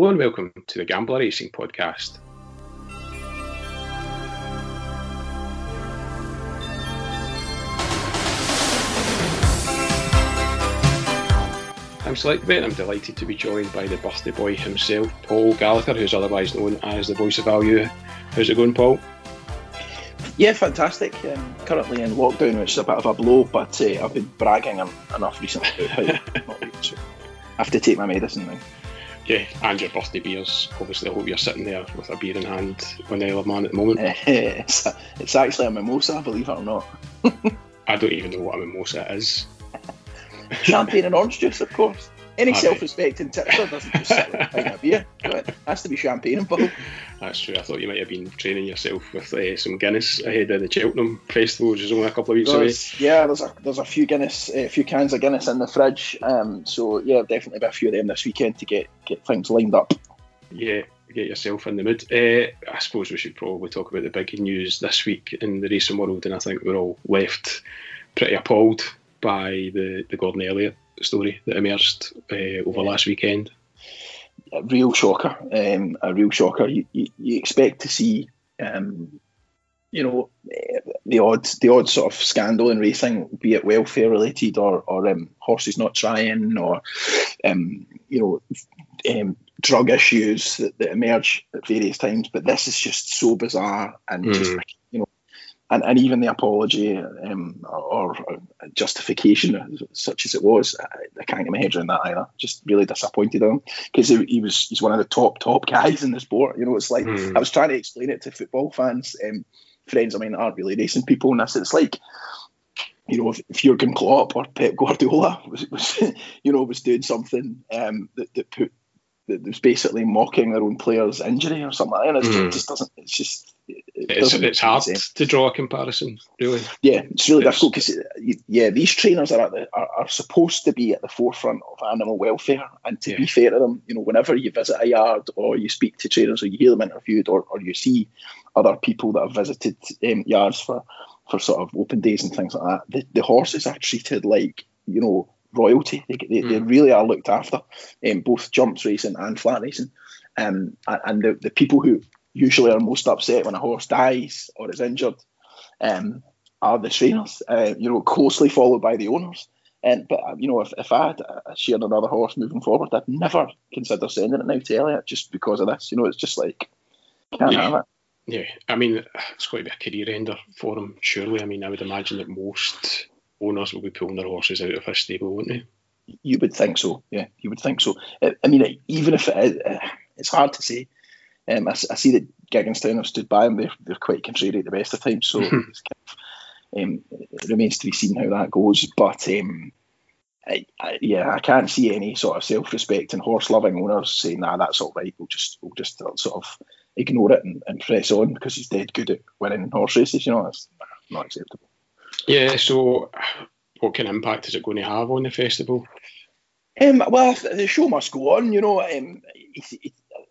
Hello and welcome to the Gambler Racing Podcast. I'm Selectbet and I'm delighted to be joined by the birthday boy himself, Paul Gallagher, who's otherwise known as the voice of value. How's it going, Paul? Yeah, fantastic. Um, currently in lockdown, which is a bit of a blow, but uh, I've been bragging enough recently about how I have to take my medicine now yeah, and your birthday beers. Obviously, I hope you're sitting there with a beer in hand on the Isle of Man at the moment. it's, it's actually a mimosa, believe it or not. I don't even know what a mimosa is. Champagne and orange juice, of course. Any self-respecting tipster doesn't just sit with a pint of beer. It has to be champagne involved. That's true. I thought you might have been training yourself with uh, some Guinness ahead of the Cheltenham Festival, which is only a couple of weeks there's, away. Yeah, there's a there's a few Guinness, a uh, few cans of Guinness in the fridge. Um, so yeah, definitely be a few of them this weekend to get get things lined up. Yeah, get yourself in the mood. Uh, I suppose we should probably talk about the big news this week in the racing world, and I think we're all left pretty appalled by the the Gordon Elliott story that emerged uh, over last weekend. A real shocker, um, a real shocker. You, you, you expect to see, um, you know, the odd the odd sort of scandal in racing, be it welfare related or or um, horses not trying or um, you know um, drug issues that, that, emerge at various times. But this is just so bizarre and mm. just know and, and even the apology um, or, justification, such as it was, I, can't get my head around that either. Just really disappointed in him because he, he, was he's one of the top top guys in the sport. You know, it's like mm. I was trying to explain it to football fans, um, friends. I mean, aren't really racing people, and this it's like you know, if, if Jurgen Klopp or Pep Guardiola was, was you know, was doing something um, that, that put that was basically mocking their own player's injury or something like that. Mm. It just doesn't. It's just. It it's, it's hard to draw a comparison, really. Yeah, it's really it's, difficult because yeah, these trainers are, the, are, are supposed to be at the forefront of animal welfare. And to yeah. be fair to them, you know, whenever you visit a yard or you speak to trainers or you hear them interviewed or, or you see other people that have visited um, yards for for sort of open days and things like that, the, the horses are treated like you know royalty. They, they, mm. they really are looked after, um, both jumps racing and flat racing. Um, and the, the people who usually are most upset when a horse dies or is injured um, are the trainers, uh, you know, closely followed by the owners. And but you know, if, if I had shared another horse moving forward, I'd never consider sending it now to Elliott just because of this. You know, it's just like can't yeah. have it. Yeah, I mean, it's going to be a career ender for him, surely. I mean, I would imagine that most owners will be pulling their horses out of his stable, won't they? You would think so. Yeah, you would think so. I mean, even if it is, it's hard to say. Um, I, I, see that Gigginstown have stood by him. They're, they're quite contrary at the best of times, so kind of, um, it remains to be seen how that goes. But um, I, I, yeah, I can't see any sort of self-respecting horse-loving owners saying, "Nah, that's all right. We'll just we'll just sort of ignore it and, and press on because he's dead good at winning horse races." You know, that's not acceptable. Yeah, so what kind of impact is it going to have on the festival? Um, well, the show must go on. You know, um,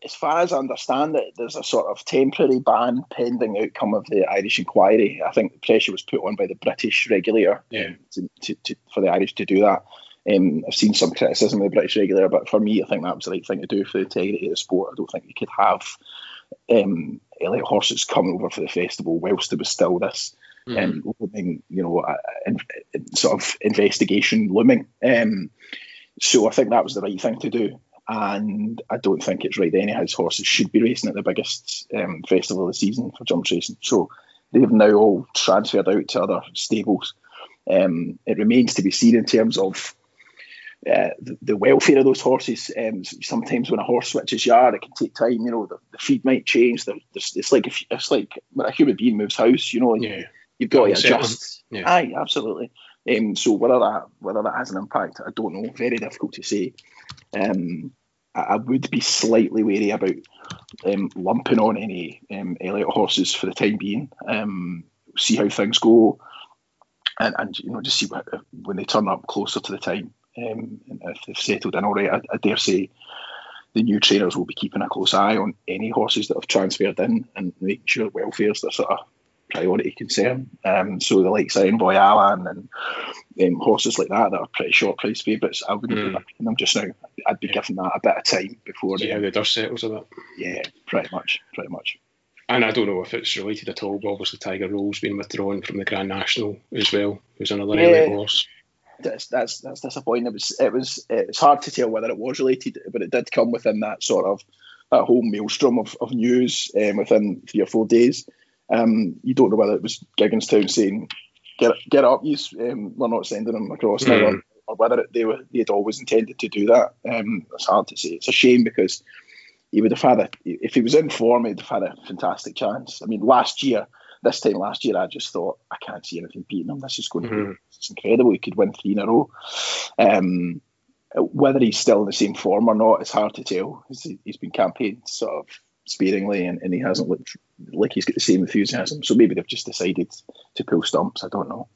as far as I understand it, there's a sort of temporary ban pending outcome of the Irish inquiry. I think the pressure was put on by the British regulator yeah. to, to, to, for the Irish to do that. Um, I've seen some criticism of the British regulator, but for me, I think that was the right thing to do for the integrity of the sport. I don't think you could have um, Elliott horses coming over for the festival whilst there was still this mm. um, looming, you know, uh, in sort of investigation looming. Um, so I think that was the right thing to do. And I don't think it's right any of his horses should be racing at the biggest um, festival of the season for jump racing. So they've now all transferred out to other stables. Um, it remains to be seen in terms of uh, the, the, welfare of those horses. Um, sometimes when a horse switches yard, it can take time. You know, the, the feed might change. The, it's like if, it's like when a human being moves house. You know, yeah. You've got to adjust. Yeah. Aye, absolutely. Um, so whether that whether that has an impact, I don't know. Very difficult to say. Um, I, I, would be slightly wary about um, lumping on any um, Elliott horses for the time being. Um, see how things go, and, and you know just see what, when they turn up closer to the time. Um, if they've settled in all right, I, I dare say the new trainers will be keeping a close eye on any horses that have transferred in and making sure welfare's their sort of priority concern. Um, so the likes of Envoy Allen and um, horses like that that are pretty short price favourites, I wouldn't mm. be picking them just now. I'd be yeah. giving that a bit of time before. See how the dust settles a bit. Yeah, pretty much, pretty much. And I don't know if it's related at all, but obviously Tiger Roll's been withdrawn from the Grand National as well, who's another yeah. elite horse that's that's that's disappointing. It was it was it's hard to tell whether it was related, but it did come within that sort of that whole maelstrom of, of news um, within three or four days. Um, you don't know whether it was Gigginstown saying get get up, you um, we're not sending them across mm. now, or, or, whether they were they had always intended to do that. Um, it's hard to say. It's a shame because he would have had a if he was in form, he'd have had a fantastic chance. I mean, last year this time last year, I just thought I can't see anything beating him. This is going to mm-hmm. be it's incredible. He could win three in a row. Um, whether he's still in the same form or not, it's hard to tell. he's been campaigned sort of sparingly, and, and he hasn't looked like he's got the same enthusiasm. So maybe they've just decided to pull stumps. I don't know.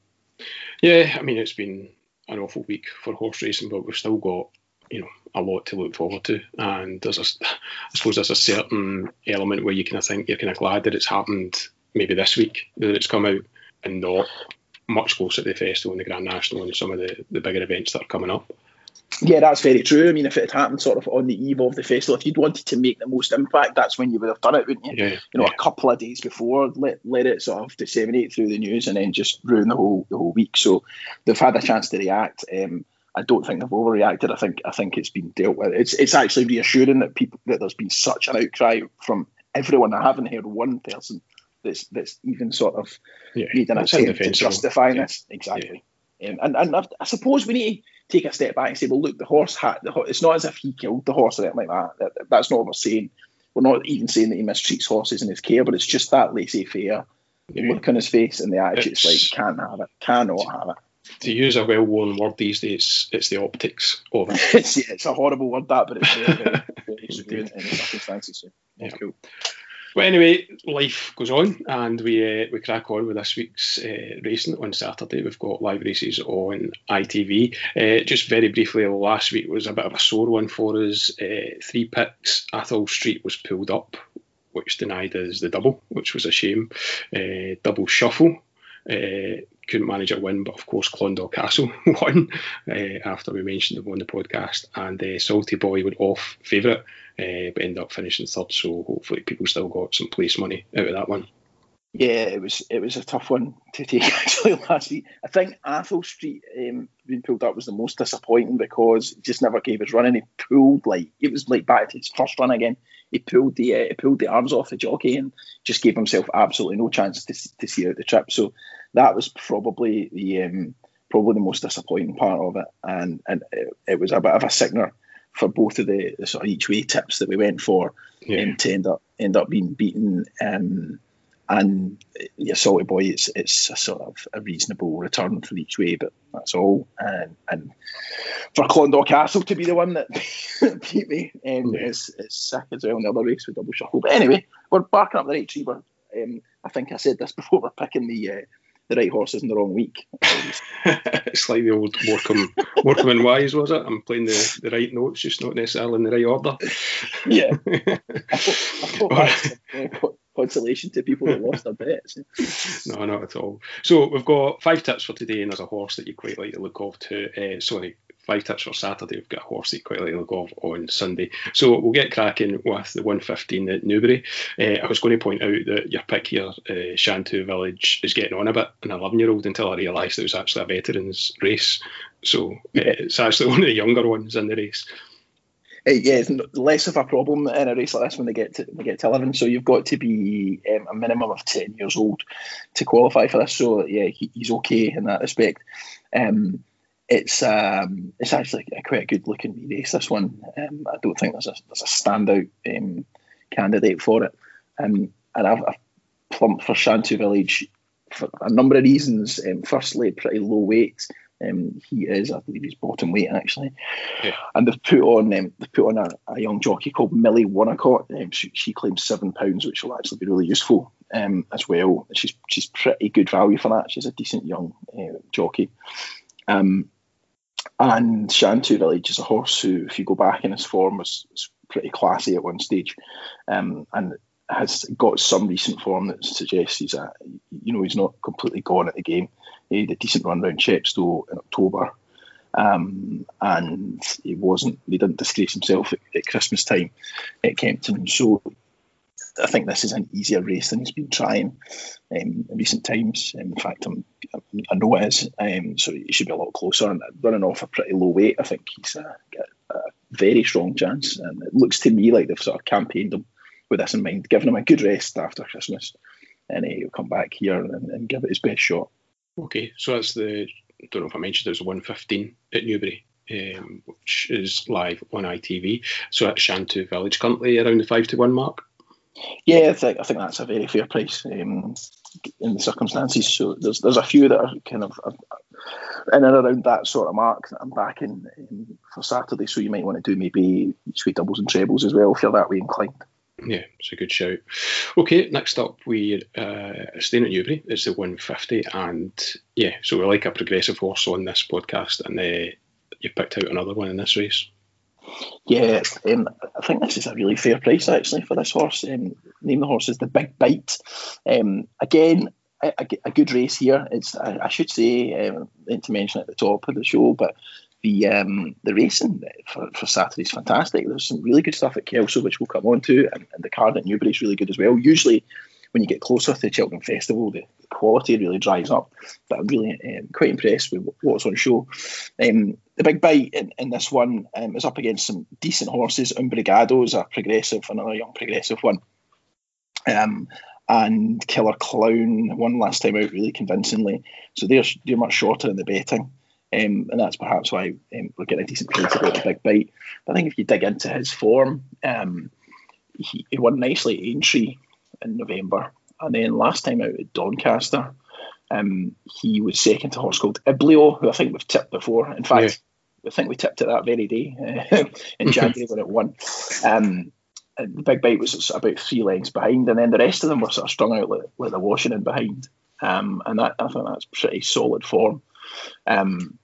Yeah, I mean it's been an awful week for horse racing, but we've still got you know a lot to look forward to. And there's a, I suppose there's a certain element where you kind of think you're kind of glad that it's happened maybe this week that it's come out and not much closer to the festival and the Grand National and some of the, the bigger events that are coming up. Yeah, that's very true. I mean, if it had happened sort of on the eve of the festival, if you'd wanted to make the most impact, that's when you would have done it, wouldn't you? Yeah, you know, yeah. a couple of days before, let, let it sort of disseminate through the news and then just ruin the whole the whole week. So they've had a chance to react. Um, I don't think they've overreacted. I think I think it's been dealt with. It's it's actually reassuring that people that there's been such an outcry from everyone. I haven't heard one person that's that's even sort of yeah, made an attempt to justify yeah. this. Exactly. Um, and and I suppose we need to take a step back and say, well, look, the horse had the horse, it's not as if he killed the horse or anything like that. that. That's not what we're saying. We're not even saying that he mistreats horses in his care, but it's just that laissez-faire yeah. look on his face and the attitude. It's, like can't have it, cannot have it. To use a well-worn word these days, it's the optics of it. it's, yeah, it's a horrible word that, but it's very, very, very in circumstances. So yeah. cool. But anyway, life goes on, and we uh, we crack on with this week's uh, racing on Saturday. We've got live races on ITV. Uh, just very briefly, last week was a bit of a sore one for us. Uh, three picks. Atholl Street was pulled up, which denied us the double, which was a shame. Uh, double shuffle. Uh, couldn't manage a win, but of course Clondaw Castle won uh, after we mentioned them on the podcast. And uh, Salty Boy went off favourite, uh, but ended up finishing third. So hopefully people still got some place money out of that one. Yeah, it was it was a tough one to take actually last week. I think Atholl Street um, being pulled up was the most disappointing because just never gave his run and he pulled like it was like back to his first run again. He pulled the uh, he pulled the arms off the jockey and just gave himself absolutely no chance to, to see out the trip. So that was probably the um, probably the most disappointing part of it, and and it, it, was a bit of a sickener for both of the, the sort of each way tips that we went for yeah. um, to end up end up being beaten. Um, and your salty boy, it's it's a sort of a reasonable return for each way, but that's all. And and for Clondaw Castle to be the one that beat me yeah. is, is sick as well in the other race with double shuffle. But anyway, we're backing up the right tree. We're, um, I think I said this before. We're picking the uh, the right horses in the wrong week. it's like the old Morecambe, Morecambe and Wise, was it? I'm playing the, the right notes, just not necessarily in the right order. Yeah. I thought, I thought consolation to people that lost their bets. no, not at all. So we've got five tips for today, and there's a horse that you quite like to look off to. Uh, sorry, five tips for Saturday. We've got a horse that you quite like to look off on Sunday. So we'll get cracking with the 115 at Newbury. Uh, I was going to point out that your pick here, uh, Shantou Village, is getting on a bit, an 11 year old, until I realised it was actually a veterans race. So uh, it's actually one of the younger ones in the race. Uh, yeah, it's less of a problem in a race like this when they get to they get to eleven. So you've got to be um, a minimum of ten years old to qualify for this. So yeah, he, he's okay in that respect. Um, it's um, it's actually a quite a good looking race. This one, um, I don't think there's a there's a standout um, candidate for it, um, and I've, I've, plumped for Shantou Village for a number of reasons. Um, firstly, pretty low weight. Um, he is, I believe, he's bottom weight actually, yeah. and they've put on they've put on a, a, young jockey called Millie Wonnacott. She, she, claims seven pounds, which will actually be really useful as well. She's she's pretty good value for that. She's a decent young uh, jockey. Um, and Shantou Village is a horse who, if you go back in his form, was, was pretty classy at one stage. Um, and has got some recent form that suggests he's a, you know, he's not completely gone at the game. He had a decent run round Chepstow in October, um, and he wasn't. He didn't disgrace himself at, at Christmas time at Kempton. So I think this is an easier race than he's been trying um, in recent times. In fact, I'm, i know it is. Um, so he should be a lot closer. And running off a pretty low weight, I think he's uh, got a very strong chance. And it looks to me like they've sort of campaigned him with this in mind, giving him a good rest after Christmas, and he'll come back here and, and give it his best shot. Okay, so that's the. I don't know if I mentioned there's a 115 at Newbury. Um, which is live on ITV. So at Shantou Village, currently around the five to one mark. Yeah, I think I think that's a very fair price um, in the circumstances. So there's there's a few that are kind of in and around that sort of mark that I'm backing um, for Saturday. So you might want to do maybe way doubles and trebles as well if you're that way inclined. Yeah, it's a good shout. Okay, next up we're uh, staying at Newbury. It's the 150, and yeah, so we like a progressive horse on this podcast, and uh, you picked out another one in this race. Yeah, um, I think this is a really fair price actually for this horse. Um, name the horse is the Big Bite. Um, again, a, a, good race here. It's I, I should say um, to mention at the top of the show, but the um, the racing for, for Saturday is fantastic. There's some really good stuff at Kelso, which we'll come on to, and, and the card at Newbury is really good as well. Usually, when you get closer to the Cheltenham Festival, the quality really dries up. But I'm really um, quite impressed with what's on show. Um, the big bite in, in this one um, is up against some decent horses. is a progressive, another young progressive one. Um, and Killer Clown won last time out really convincingly. So they're, they're much shorter in the betting. Um, and that's perhaps why um, we're getting a decent price about the big bite. But I think if you dig into his form, um, he, he, won nicely at Aintree in November. And then last time out at Doncaster, um, he was second to a horse called Ibleo, who I think we've tipped before. In fact, yeah. I think we tipped it that very day uh, in January when it won. Um, the big bite was about three lengths behind, and then the rest of them were sort of strung out like, like the Washington behind. Um, and that I think that's pretty solid form. Um,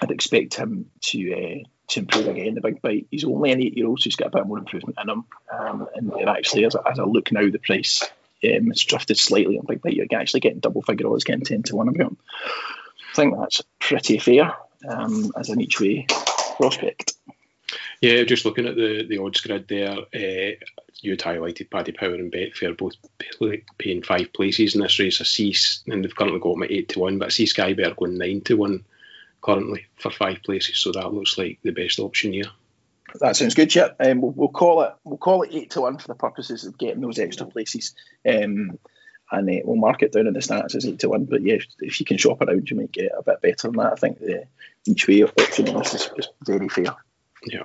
I'd expect him to uh, to improve again. The big bite. He's only an eight-year-old, so he's got a bit more improvement in him. Um, and, and, actually, as I, as I look now, the price um, drifted slightly on big bite. You're actually getting double figure odds, getting ten to one about him. I think that's pretty fair um, as an each way prospect. Yeah, just looking at the, the odds grid there, uh, you had highlighted Paddy Power and Betfair both paying five places in this race. I see, and they've currently got my eight to one, but I see Sky Bet going nine to one currently for five places. So that looks like the best option here. That sounds good, yeah. Um, we'll, we'll, call it we'll call it eight to one for the purposes of getting those extra places. Um, and uh, we'll mark it down in the stats as eight to one. But yeah, if, if, you can shop around, you might get a bit better than that. I think the each way option on is, is very fair. Yeah.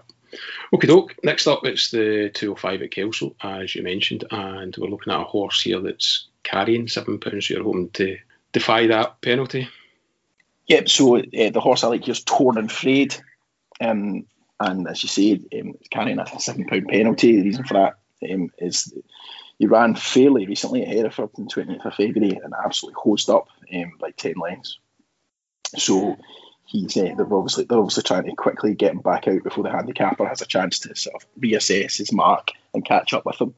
Okay, doke. Next up, it's the 205 at Kelso, as you mentioned, and we're looking at a horse here that's carrying seven pounds. So you're hoping to defy that penalty. Yep. So uh, the horse I like here is Torn and Frayed, um, and as you say, um, carrying a seven pound penalty. The reason for that um, is he ran fairly recently at Hereford on 20th of February and absolutely hosed up um, by ten lengths. So he's uh, they're obviously they're obviously trying to quickly get him back out before the handicapper has a chance to sort of reassess his mark and catch up with him.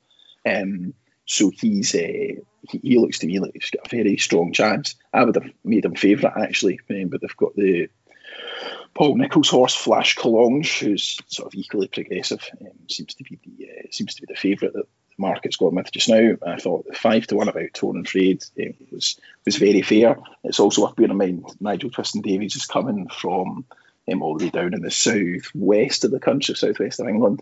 So he's uh, he, he, looks to me like he's got a very strong chance. I would have made him favourite actually, um, but they've got the Paul Nicholls' horse Flash Collonges, who's sort of equally progressive. Um, seems to be the uh, seems to be the favourite that the market's gone with just now. I thought the five to one about Torn and Frayed um, was was very fair. It's also worth bearing in mind Nigel Twiston-Davies is coming from um, all the way down in the south west of the country, southwest of England,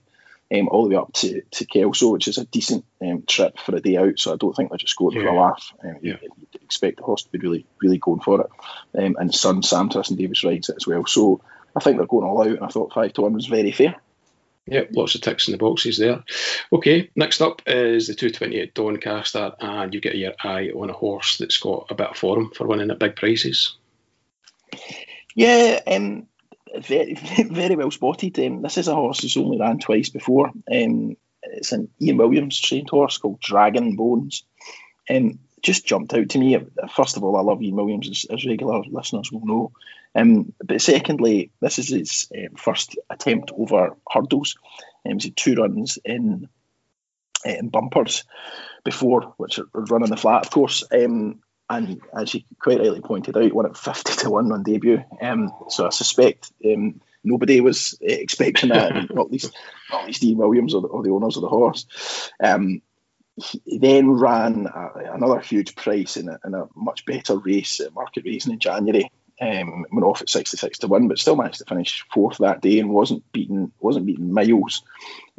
um, all the way up to, to Kelso, which is a decent um, trip for a day out. So I don't think they're just going yeah. for a laugh. Um, yeah. You'd expect the horse to be really, really going for it. Um, and son Sam and Davis rides it as well. So I think they're going all out, and I thought five to one was very fair. Yep, lots of ticks in the boxes there. Okay, next up is the 220 at Doncaster, and you get your eye on a horse that's got a bit of form for winning at big prices. Yeah, um, very, very well spotted. Um, this is a horse who's only ran twice before. Um, it's an Ian Williams trained horse called Dragon Bones. Um, just jumped out to me. First of all, I love Ian Williams, as, as regular listeners will know. Um, but secondly, this is his um, first attempt over hurdles. Um, he's had two runs in um, bumpers before, which are running the flat, of course. Um, and as you quite rightly pointed out, won at 50 to 1 on debut. Um, so I suspect um, nobody was expecting that, not least not least Ian Williams or the, or the owners of the horse. Um, he then ran a, another huge price in a, in a, much better race, market race in January. Um, went off at 66 to 1, but still managed to finish fourth that day and wasn't beaten wasn't beaten miles.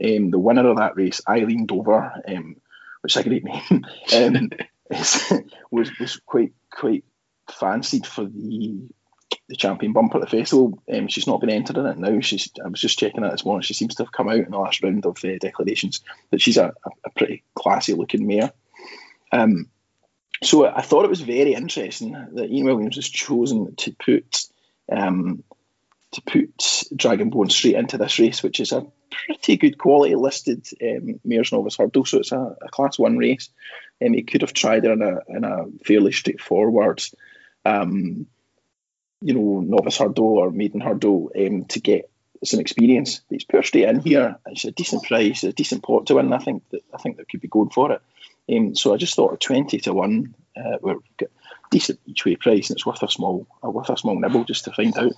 Um, the winner of that race, Eileen Dover, um, which is a great name, um, was was quite quite fancied for the the champion bumper at the festival. Um, she's not been entered in it now. She's I was just checking that this morning. She seems to have come out in the last round of uh, declarations that she's a, a, pretty classy looking mare. Um, so I thought it was very interesting that Ian Williams has chosen to put um, to put Dragon Bone straight into this race, which is a pretty good quality listed um, Mares Novice Hurdle. So it's a, a Class One race. Um, he could have tried it in a in a fairly straightforward, um, you know, novice hurdle or maiden hurdle um, to get some experience. He's put straight in here. It's a decent price, a decent pot to win. I think that I think that could be going for it. Um, so I just thought a twenty to one, uh, we're decent each way price, and it's worth a small uh, worth a small nibble just to find out.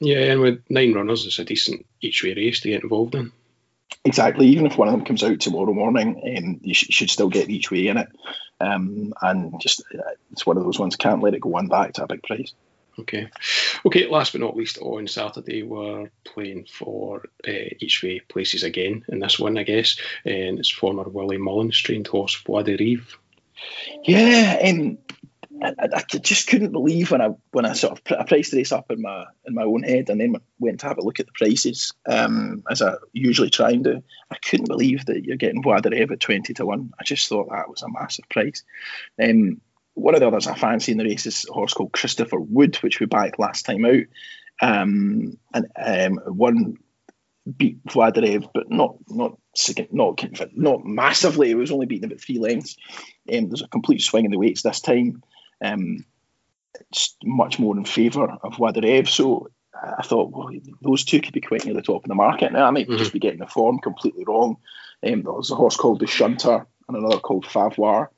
Yeah, and with nine runners, it's a decent each way race to get involved in. Exactly. Even if one of them comes out tomorrow morning, um, you sh- should still get each way in it. Um, and just uh, it's one of those ones can't let it go one back to a big price. Okay. Okay, last but not least, on Saturday, we're playing for uh, each way places again in this one, I guess. And it's former Willie Mullins trained horse Voix de Rêve. Yeah, um, I, I, just couldn't believe when I when I sort of put a price race up in my in my own head and then went to have a look at the prices um, as I usually try and do. I couldn't believe that you're getting Rêve at twenty to one. I just thought that was a massive price. Um, one of the others I fancy in the race is a horse called Christopher Wood, which we backed last time out, um, and um, one beat de but not not not not massively. It was only beaten about three lengths. Um, there's a complete swing in the weights this time. Um, it's much more in favour of de So I thought, well, those two could be quite near the top of the market. Now I might mm-hmm. just be getting the form completely wrong. Um, there was a horse called the Shunter and another called Favoire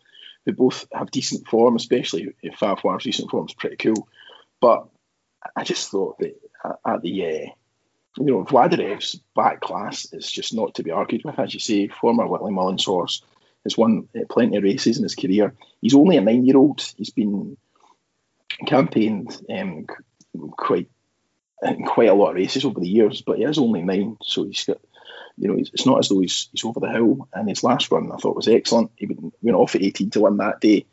who both have decent form, especially if Favoire's decent form is pretty cool. But I just thought that at the uh, you know de back class is just not to be argued with. As you say, former Willie Mullins horse has won plenty of races in his career. He's only a nine-year-old. He's been campaigned um, quite quite a lot of races over the years, but he is only nine, so he's got you know, it's not as though he's, he's over the hill. And his last run I thought was excellent. He went off at 18 to 1 that day.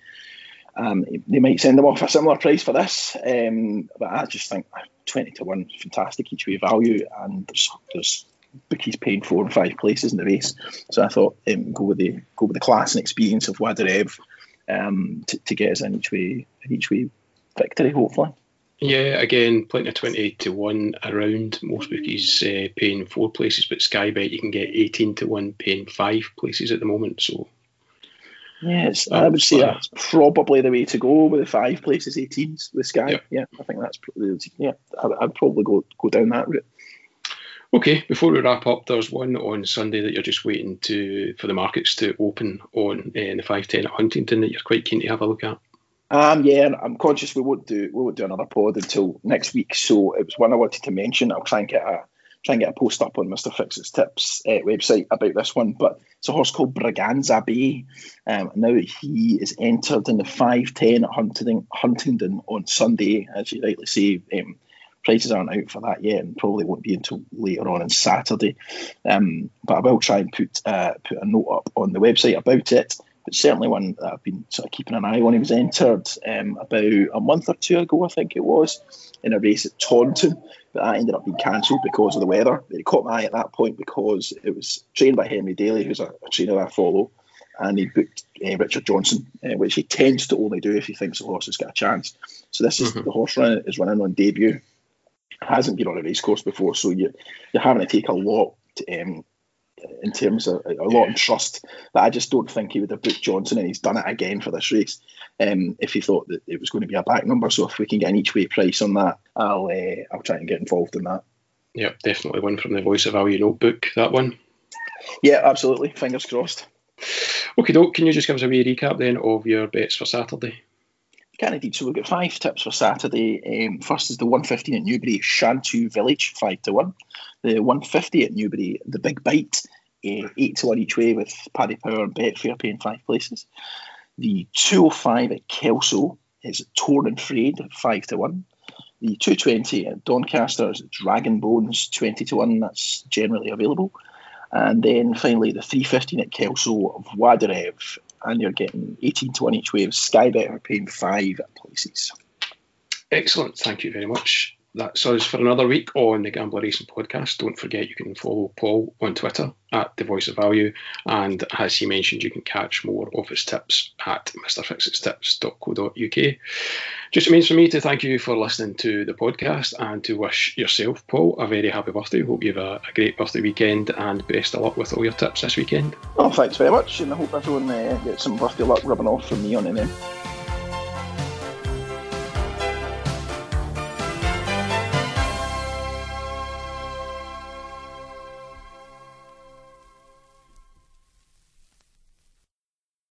Um, they might send him off a similar price for this, um, but I just think 20 to 1 fantastic each way value. And there's, there's bookies paying four and five places in the race. So I thought um, go with the go with the class and experience of Rêve um, to, to get us an each way an each way victory, hopefully. Yeah, again, plenty of 28 to 1 around. Most bookies uh, paying four places, but Sky Bet you can get 18 to 1 paying five places at the moment. So, Yes, I would say uh, that's probably the way to go with the five places, 18s with Sky. Yeah, yeah I think that's yeah. I'd probably go go down that route. Okay, before we wrap up, there's one on Sunday that you're just waiting to for the markets to open on uh, the five ten at Huntingdon that you're quite keen to have a look at. Um, yeah, I'm conscious we won't do we won't do another pod until next week. So it was one I wanted to mention. I'll try and get a try and get a post up on Mr. Fixit's Tips uh, website about this one. But it's a horse called Braganza Bay. Um, now he is entered in the 510 at Huntingdon, Huntingdon on Sunday, as you rightly say. Um, prices aren't out for that yet, and probably won't be until later on on Saturday. Um, but I will try and put uh, put a note up on the website about it but certainly one that I've been sort of keeping an eye on. He was entered um, about a month or two ago, I think it was, in a race at Taunton, but that ended up being cancelled because of the weather. It caught my eye at that point because it was trained by Henry Daly, who's a, a trainer I follow, and he booked uh, Richard Johnson, uh, which he tends to only do if he thinks the horse has got a chance. So this is mm-hmm. the horse run is running on debut. Hasn't been on a race course before, so you, you're having to take a lot to, um, in terms of a lot of trust that I just don't think he would have booked Johnson and he's done it again for this race um, if he thought that it was going to be a back number. So if we can get an each way price on that, I'll uh, I'll try and get involved in that. Yeah, definitely one from the Voice of Value notebook. That one. Yeah, absolutely. Fingers crossed. Okay, Doc, can you just give us a wee recap then of your bets for Saturday? Can indeed. So we've got five tips for Saturday. Um, first is the 115 at Newbury, Shantou Village, 5 to 1. The 150 at Newbury, the Big Bite, uh, 8 to 1 each way with Paddy Power and Betfair paying five places. The 205 at Kelso is Torn and Frayed, 5 to 1. The 220 at Doncaster is Dragon Bones, 20 to 1. That's generally available. And then finally the 315 at Kelso of Voix de Rêve and you're getting 18 to 1 each way of Sky Bet are paying five places. Excellent. Thank you very much. That's us for another week on the Gambler Racing Podcast. Don't forget you can follow Paul on Twitter at The Voice of Value. And as he mentioned, you can catch more of his tips at mrfixitstips.co.uk. Just remains for me to thank you for listening to the podcast and to wish yourself, Paul, a very happy birthday. Hope you have a, a great birthday weekend and best of luck with all your tips this weekend. Oh, thanks very much. And I hope everyone uh, gets some birthday luck rubbing off from me on them.